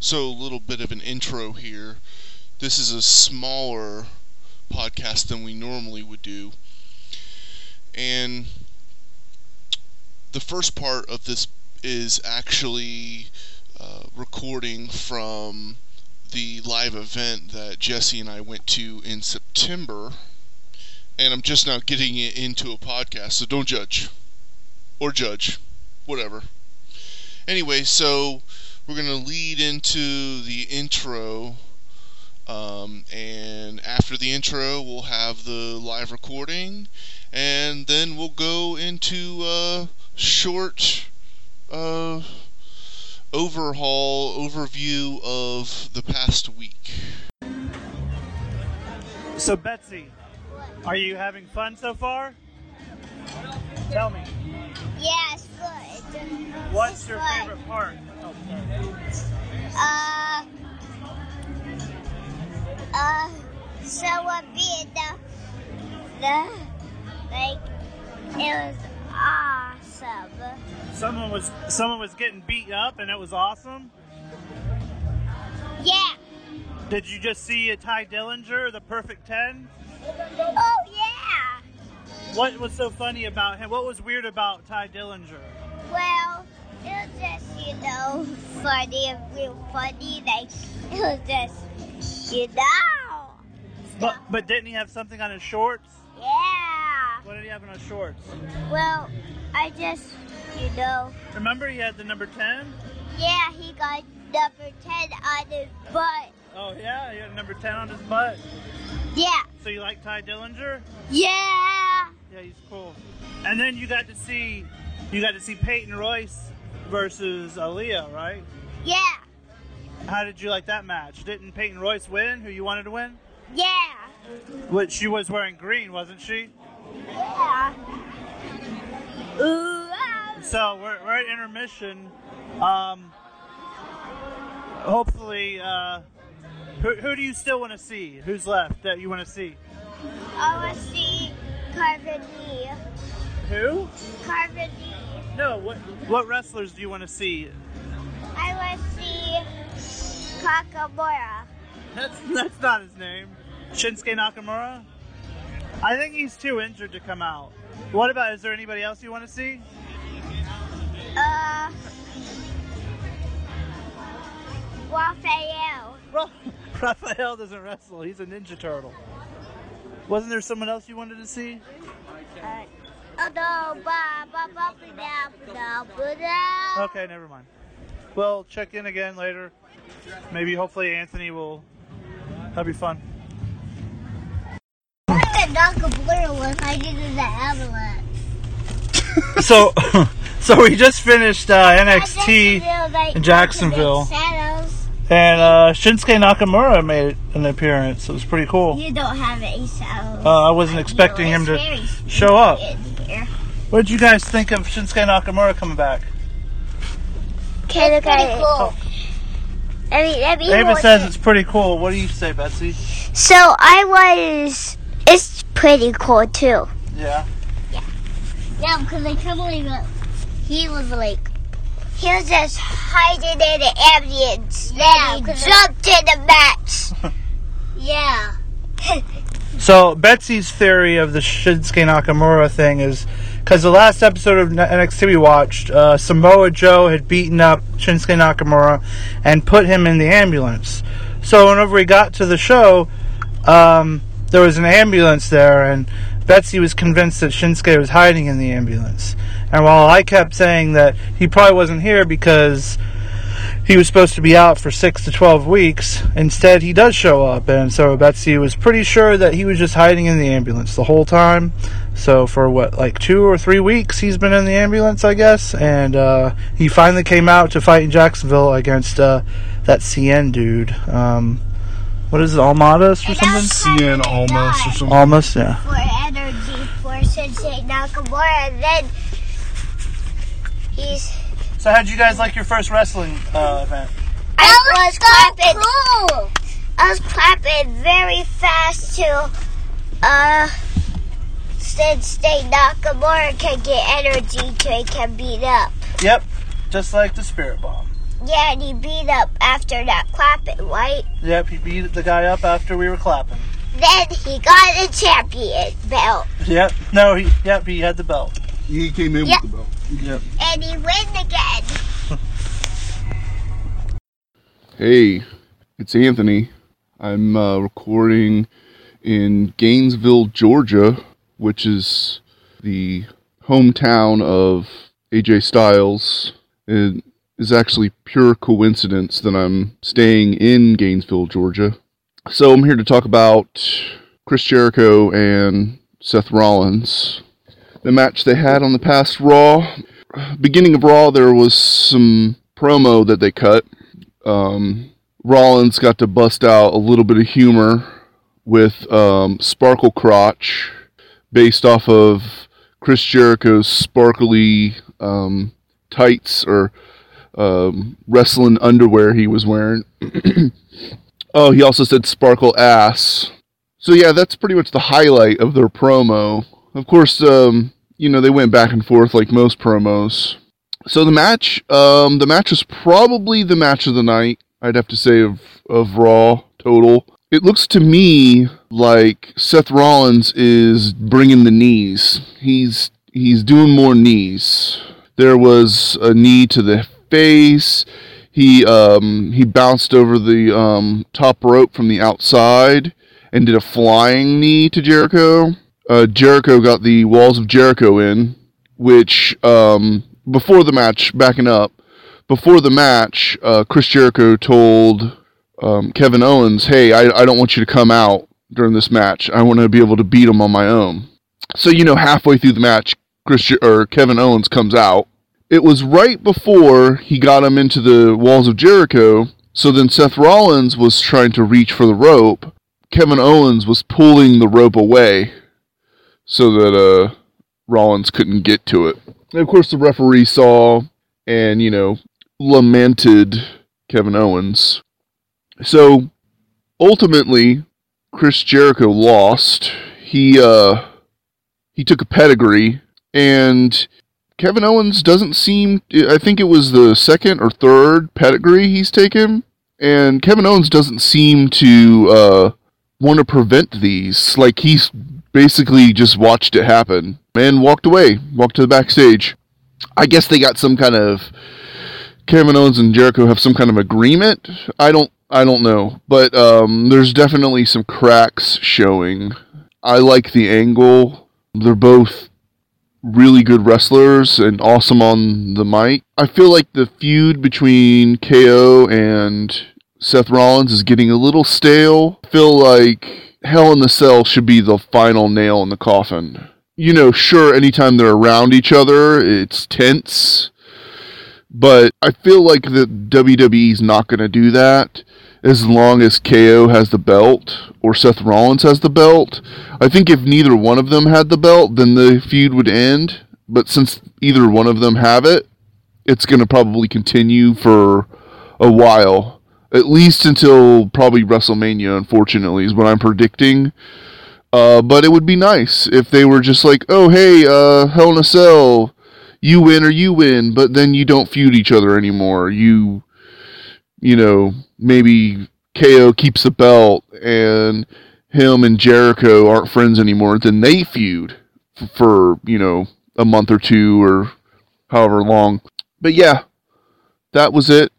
So, a little bit of an intro here. This is a smaller podcast than we normally would do. And the first part of this is actually uh, recording from the live event that Jesse and I went to in September. And I'm just now getting it into a podcast, so don't judge. Or judge. Whatever. Anyway, so we're going to lead into the intro. Um, and after the intro, we'll have the live recording. And then we'll go into a short uh, overhaul, overview of the past week. So, Betsy, are you having fun so far? Tell me, Yes, good. what's It's your fun. favorite part? Oh. Uh, uh, so what be the, the, like, it was awesome. Someone was someone was getting beat up, and it was awesome. Yeah. Did you just see a Tye Dillinger, the perfect ten? Oh, yeah. What was so funny about him? What was weird about Tye Dillinger? Well, it was just, you know, funny, and real funny. Like, it was just, you know. But but didn't he have something on his shorts? Yeah. What did he have on his shorts? Well, I just, you know, Remember he had the number ten? yeah, he got number 10 on his butt. Oh yeah, he had number ten on his butt. Yeah. So you like Tye Dillinger? Yeah. Yeah, he's cool. And then you got to see you got to see Peyton Royce versus Aliyah, right? Yeah. How did you like that match? Didn't Peyton Royce win? Who you wanted to win? Yeah. What she was wearing green, wasn't she? Yeah. Ooh. ah. So we're, we're at intermission. Um, hopefully, uh, who, who do you still want to see? Who's left that you want to see? I want to see Carvin Lee. Who? Carvin Lee. No. What what wrestlers do you want to see? I want to see Kakamura. That's that's not his name. Shinsuke Nakamura. I think he's too injured to come out. What about? Is there anybody else you want to see? Uh. Raphael. Well, Raphael doesn't wrestle. He's a Ninja Turtle. Wasn't there someone else you wanted to see? Uh. Okay, never mind. We'll check in again later. Maybe, hopefully, Anthony will. That'll be fun. Look at Nakamura was hiding in the avalanche. So, so we just finished uh, NXT in Jacksonville. Shadows. and uh, Shinsuke Nakamura made an appearance. It was pretty cool. You don't have any shadows. Uh, I wasn't expecting him to show up. What did you guys think of Shinsuke Nakamura coming back? Kind of pretty cool. I mean, I mean, Ava says it's pretty cool. What do you say, Betsy? So I was. It's pretty cool too. Yeah. Yeah. Yeah, because I can't believe it. He was like, he was just hiding in the ambulance. Yeah, then he jumped in the match. yeah. So Betsy's theory of the Shinsuke Nakamura thing is because the last episode of NXT we watched, uh, Samoa Joe had beaten up Shinsuke Nakamura and put him in the ambulance. So whenever we got to the show, um, there was an ambulance there, and Betsy was convinced that Shinsuke was hiding in the ambulance. And while I kept saying that he probably wasn't here because he was supposed to be out for six to 12 weeks. Instead, he does show up, and so Betsy was pretty sure that he was just hiding in the ambulance the whole time. So, for what, like two or three weeks, he's been in the ambulance, I guess, and uh, he finally came out to fight in Jacksonville against uh, that Cien dude. Um, what is it, Almadas or something? Cien Almas or something. Almost, yeah. For energy for Sensei Nakamura, and then he's. So, how'd you guys like your first wrestling uh, event? I was clapping. Cool. I was clapping very fast to uh Shinsuke Nakamura can get energy so he can beat up. Yep, just like the Spirit Bomb. Yeah, and he beat up after that clapping, right? Yep, he beat the guy up after we were clapping. Then he got a champion belt. Yep, no, he, yep, he had the belt. He came in Yeah. with the belt. Yep. And he win again. Hey, it's Anthony. I'm uh, recording in Gainesville, Georgia, which is the hometown of AJ Styles. It is actually pure coincidence that I'm staying in Gainesville, Georgia. So I'm here to talk about Chris Jericho and Seth Rollins. The match they had on the past Raw. Beginning of Raw, there was some promo that they cut um, Rollins got to bust out a little bit of humor with um, Sparkle Crotch, based off of Chris Jericho's sparkly um, tights or um, wrestling underwear he was wearing. oh, he also said Sparkle Ass. So yeah, that's pretty much the highlight of their promo. Of course, um, you know they went back and forth like most promos. So the match, um, the match was probably the match of the night. I'd have to say of of Raw total. It looks to me like Seth Rollins is bringing the knees. He's he's doing more knees. There was a knee to the face. He um, he bounced over the um, top rope from the outside and did a flying knee to Jericho. Uh, Jericho got the walls of Jericho in, which um, before the match, backing up, before the match, uh, Chris Jericho told um, Kevin Owens, "Hey, I, I don't want you to come out during this match. I want to be able to beat him on my own." So you know, halfway through the match, Chris or Kevin Owens comes out. It was right before he got him into the walls of Jericho. So then Seth Rollins was trying to reach for the rope. Kevin Owens was pulling the rope away so that uh, Rollins couldn't get to it. And of course, the referee saw and, you know, lamented Kevin Owens. So ultimately, Chris Jericho lost. He, uh, he took a pedigree, and Kevin Owens doesn't seem. I think it was the second or third pedigree he's taken, and Kevin Owens doesn't seem to uh, want to prevent these. Like he's basically just watched it happen and walked away, walked to the backstage. I guess they got some kind of Kevin Owens and Jericho have some kind of agreement. I don't I don't know, but um, there's definitely some cracks showing. I like the angle. They're both really good wrestlers and awesome on the mic. I feel like the feud between KO and Seth Rollins is getting a little stale. I feel like Hell in the Cell should be the final nail in the coffin. You know, sure, anytime they're around each other, it's tense. But I feel like the WWE's not going to do that as long as KO has the belt or Seth Rollins has the belt. I think if neither one of them had the belt, then the feud would end. But since either one of them have it, it's going to probably continue for a while. At least until probably WrestleMania, unfortunately, is what I'm predicting. Uh, but it would be nice if they were just like, oh, hey, uh, Hell in a Cell, you win or you win, but then you don't feud each other anymore. You, you know, maybe KO keeps the belt and him and Jericho aren't friends anymore. Then they feud f- for, you know, a month or two or however long. But yeah, that was it.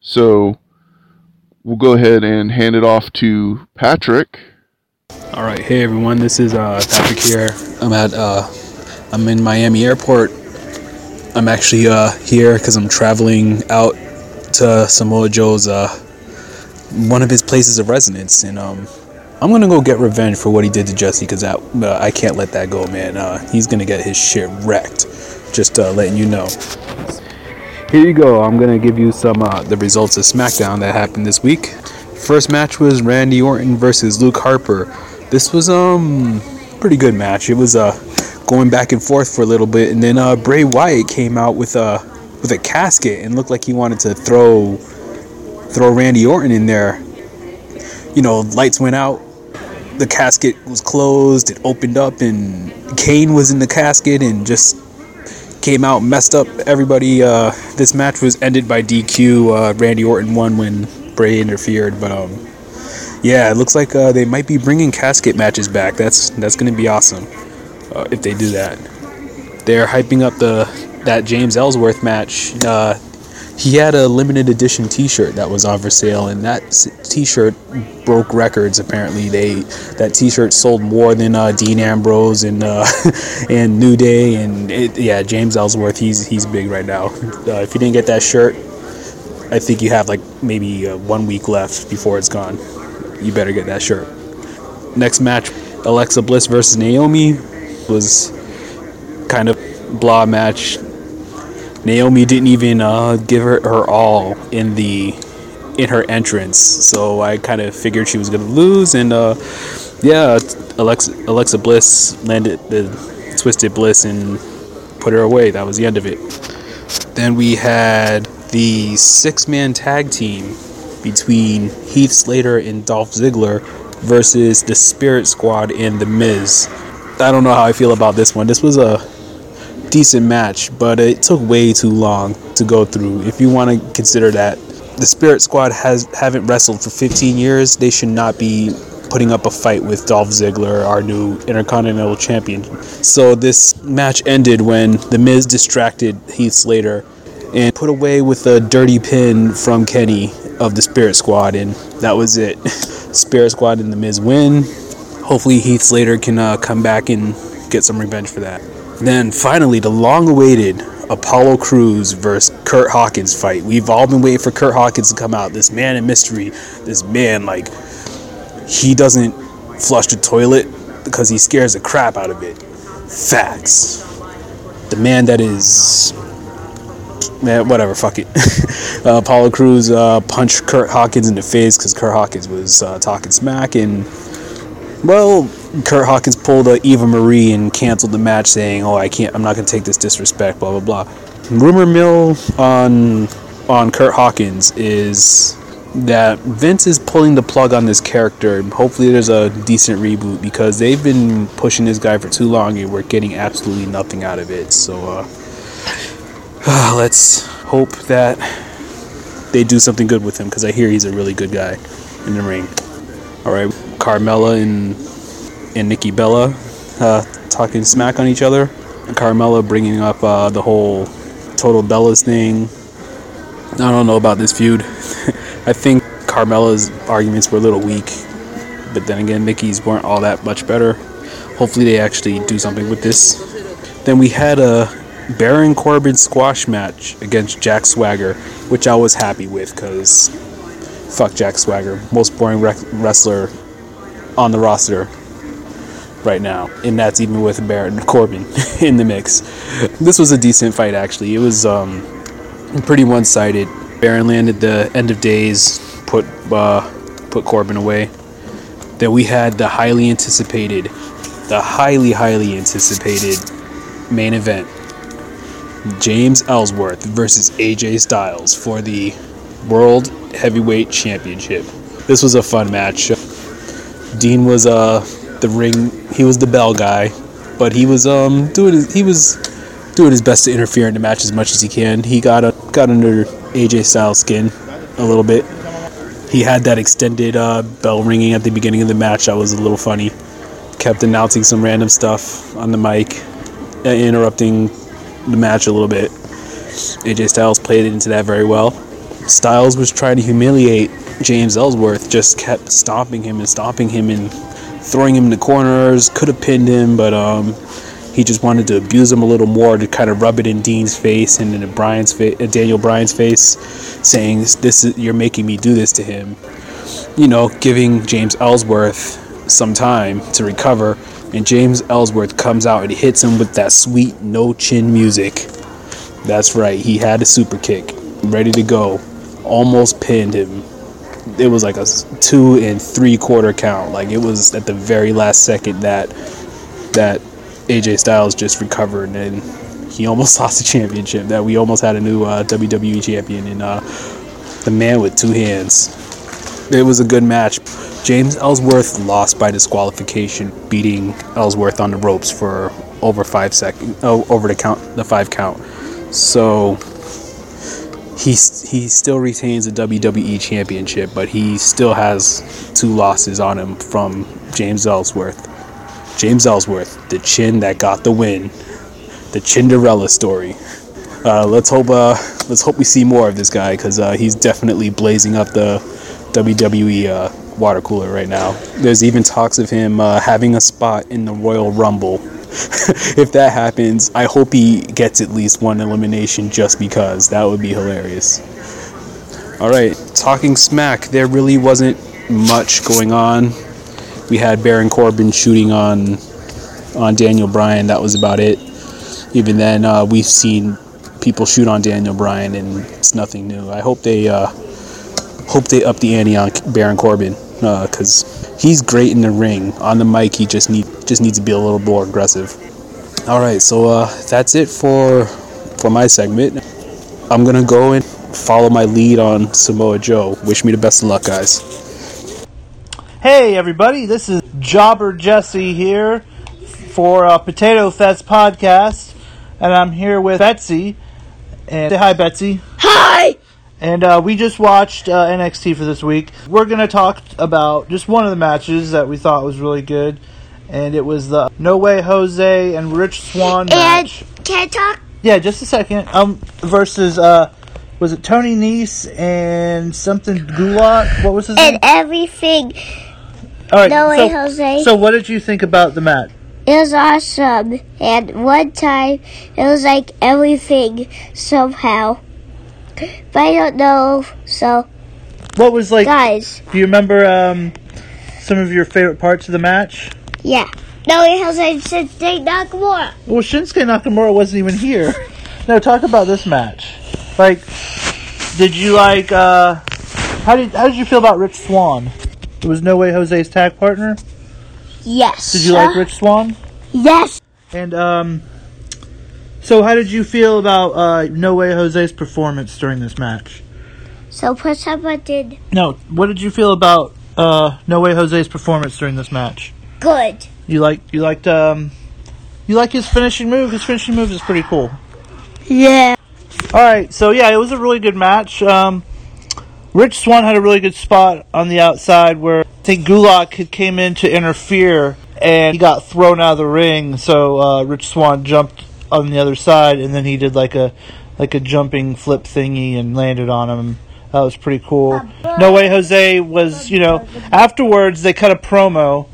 So we'll go ahead and hand it off to Patrick. All right, hey everyone, this is uh, Patrick here. I'm at uh, I'm in Miami Airport. I'm actually uh, here because I'm traveling out to Samoa Joe's uh, one of his places of residence, and um, I'm gonna go get revenge for what he did to Jesse because uh, I can't let that go, man. Uh, he's gonna get his shit wrecked. Just uh, letting you know. Here you go. I'm gonna give you some uh, the results of SmackDown that happened this week. First match was Randy Orton versus Luke Harper. This was um pretty good match. It was uh going back and forth for a little bit, and then uh Bray Wyatt came out with a with a casket and looked like he wanted to throw throw Randy Orton in there. You know, lights went out. the casket was closed, it opened up, and Kane was in the casket and just came out messed up everybody. Uh, this match was ended by DQ. Uh, Randy Orton won when Bray interfered, but um, yeah, it looks like uh, they might be bringing casket matches back. That's that's gonna be awesome uh, if they do that. They're hyping up the that James Ellsworth match. Uh, he had a limited edition T-shirt that was on for sale, and that T-shirt broke records. Apparently, they that T-shirt sold more than uh, Dean Ambrose and uh, and New Day, and it, yeah, James Ellsworth. He's he's big right now. Uh, if you didn't get that shirt, I think you have like maybe uh, one week left before it's gone. You better get that shirt. Next match, Alexa Bliss versus Naomi was kind of blah match. Naomi didn't even uh, give her her all in the in her entrance, so I kind of figured she was gonna lose. And uh, yeah, Alexa Alexa Bliss landed the twisted bliss and put her away. That was the end of it. Then we had the six man tag team between Heath Slater and Dolph Ziggler versus the Spirit Squad and The Miz. I don't know how I feel about this one. This was a decent match, but it took way too long to go through. If you want to consider that the Spirit Squad has haven't wrestled for 15 years, they should not be putting up a fight with Dolph Ziggler, our new Intercontinental Champion. So this match ended when The Miz distracted Heath Slater and put away with a dirty pin from Kenny of the Spirit Squad, and that was it. Spirit Squad and The Miz win. Hopefully Heath Slater can uh, come back and get some revenge for that. Then finally, the long-awaited Apollo Crews versus Kurt Hawkins fight. We've all been waiting for Kurt Hawkins to come out. This man in mystery. This man, like, he doesn't flush the toilet because he scares the crap out of it. Facts. The man that is. Man, whatever, fuck it. uh, Apollo Crews uh, punched Kurt Hawkins in the face because Kurt Hawkins was uh, talking smack and well, Kurt Hawkins pulled a Eva Marie and canceled the match, saying, "Oh, I can't. I'm not to take this disrespect." Blah blah blah. Rumor mill on on Kurt Hawkins is that Vince is pulling the plug on this character. Hopefully, there's a decent reboot because they've been pushing this guy for too long and we're getting absolutely nothing out of it. So, uh, let's hope that they do something good with him because I hear he's a really good guy in the ring. All right, Carmella and and Nikki Bella uh, talking smack on each other. Carmella bringing up uh, the whole Total Bellas thing. I don't know about this feud. I think Carmella's arguments were a little weak, but then again, Nikki's weren't all that much better. Hopefully, they actually do something with this. Then we had a Baron Corbin squash match against Jack Swagger, which I was happy with because fuck Jack Swagger, most boring rec- wrestler on the roster right now, and that's even with Baron Corbin in the mix. This was a decent fight, actually. It was um, pretty one-sided. Baron landed the end of days, put uh, put Corbin away. Then we had the highly anticipated, the highly highly anticipated main event: James Ellsworth versus AJ Styles for the World Heavyweight Championship. This was a fun match. Dean was uh the ring. He was the bell guy, but he was um doing his, he was doing his best to interfere in the match as much as he can. He got a, got under AJ Styles' skin a little bit. He had that extended uh, bell ringing at the beginning of the match. That was a little funny. Kept announcing some random stuff on the mic, uh, interrupting the match a little bit. AJ Styles played into that very well. Styles was trying to humiliate James Ellsworth, just kept stomping him and stomping him and throwing him in the corners. Could have pinned him, but um, he just wanted to abuse him a little more to kind of rub it in Dean's face and in Bryan's fa- uh, Daniel Bryan's face, saying, "This is you're making me do this to him." You know, giving James Ellsworth some time to recover, and James Ellsworth comes out and hits him with that sweet no chin music. That's right, he had a super kick ready to go, almost pinned him. It was like a two and three quarter count. Like it was at the very last second that that AJ Styles just recovered and he almost lost the championship. That we almost had a new uh, WWE champion and uh, the man with two hands. it was a good match. James Ellsworth lost by disqualification, beating Ellsworth on the ropes for over five seconds, oh, over the count, the five count. So he he still retains the WWE Championship, but he still has two losses on him from James Ellsworth. James Ellsworth, the chin that got the win, the Cinderella story. Uh, let's hope uh, let's hope we see more of this guy because uh, he's definitely blazing up the WWE uh, water cooler right now. There's even talks of him uh, having a spot in the Royal Rumble. if that happens, I hope he gets at least one elimination just because that would be hilarious. All right, talking smack. There really wasn't much going on. We had Baron Corbin shooting on on Daniel Bryan. That was about it. Even then, uh, we've seen people shoot on Daniel Bryan, and it's nothing new. I hope they uh, hope they up the ante on Baron Corbin because uh, he's great in the ring. On the mic, he just need just needs to be a little more aggressive. All right, so uh, that's it for for my segment. I'm gonna go and follow my lead on Samoa Joe. Wish me the best of luck, guys. Hey everybody, this is Jobber Jesse here for a Potato Fest podcast, and I'm here with Betsy. And say hi, Betsy. And uh, we just watched uh, NXT for this week. We're going to talk about just one of the matches that we thought was really good. And it was the No Way Jose and Rich Swann match. And can I talk? Yeah, just a second. Um, versus uh, was it Tony Nese and something Gulak? What was his And name? everything. All right. No so, Way Jose. So, what did you think about the match? It was awesome. And one time, it was like everything somehow. But I don't know. So, What was like? guys, Do you remember um, some of your favorite parts of the match? yeah. No Way Jose and Shinsuke Nakamura. Well, Shinsuke Nakamura wasn't even here. No, talk about this match. Like, did you like? uh How did how did you feel about Rich Swann? It was No Way Jose's tag partner. Yes. Did you like Rich Swann? Yes. And um, so how did you feel about uh No Way Jose's performance during this match? So, push up button. No, what did you feel about uh No Way Jose's performance during this match? Good. You like you liked um you like his finishing move? His finishing move is pretty cool. Yeah. All right, so yeah, it was a really good match. Um, Rich Swann had a really good spot on the outside where I think Gulak had came in to interfere and he got thrown out of the ring. So uh, Rich Swann jumped on the other side and then he did like a like a jumping flip thingy and landed on him. That was pretty cool. No way, Jose was you know afterwards they cut a promo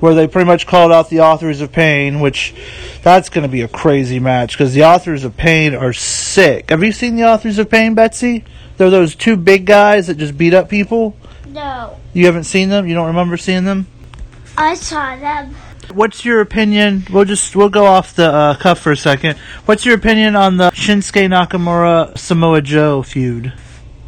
where they pretty much called out the authors of pain, which that's going to be a crazy match because the authors of pain are sick. Have you seen the authors of pain, Betsy? They're those two big guys that just beat up people. No. You haven't seen them? You don't remember seeing them? I saw them. What's your opinion? We'll just we'll go off the uh, cuff for a second. What's your opinion on the Shinsuke Nakamura Samoa Joe feud?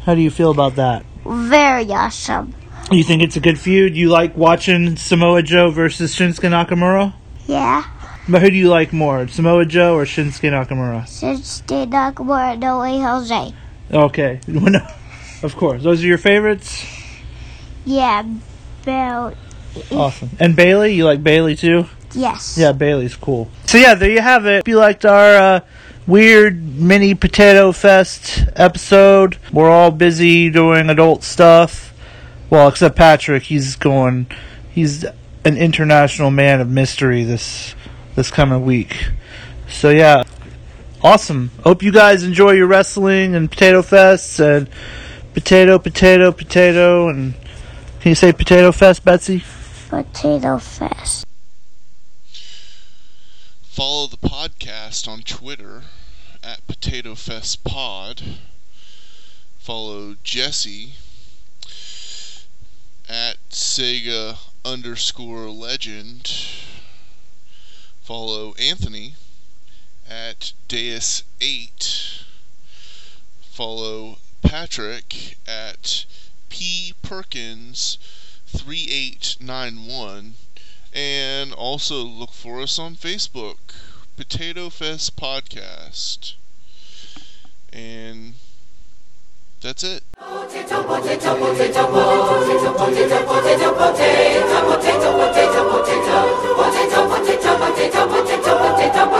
How do you feel about that? Very awesome. You think it's a good feud? You like watching Samoa Joe versus Shinsuke Nakamura? Yeah. But who do you like more, Samoa Joe or Shinsuke Nakamura? Shinsuke Nakamura, No Way Jose. Okay, of course. Those are your favorites. Yeah. Bell. Awesome. And Bayley, you like Bayley too? Yes. Yeah, Bayley's cool. So yeah, there you have it. If you liked our uh, weird mini potato fest episode, we're all busy doing adult stuff. Well, except Patrick, he's going. He's an international man of mystery this this coming week. So yeah, awesome. Hope you guys enjoy your wrestling and potato fests and potato, potato, potato, and can you say potato fest, Betsy? Potato Fest. Follow the podcast on Twitter at Potato Fest Pod. Follow Jesse at Sega underscore legend. Follow Anthony at Deus8. Follow Patrick at P Perkins 3891 and also look for us on Facebook, Potato Fest Podcast. And that's it. potato, potato, potato, potato, potato, potato, potato, potato, potato, potato, potato, potato, potato, potato, potato,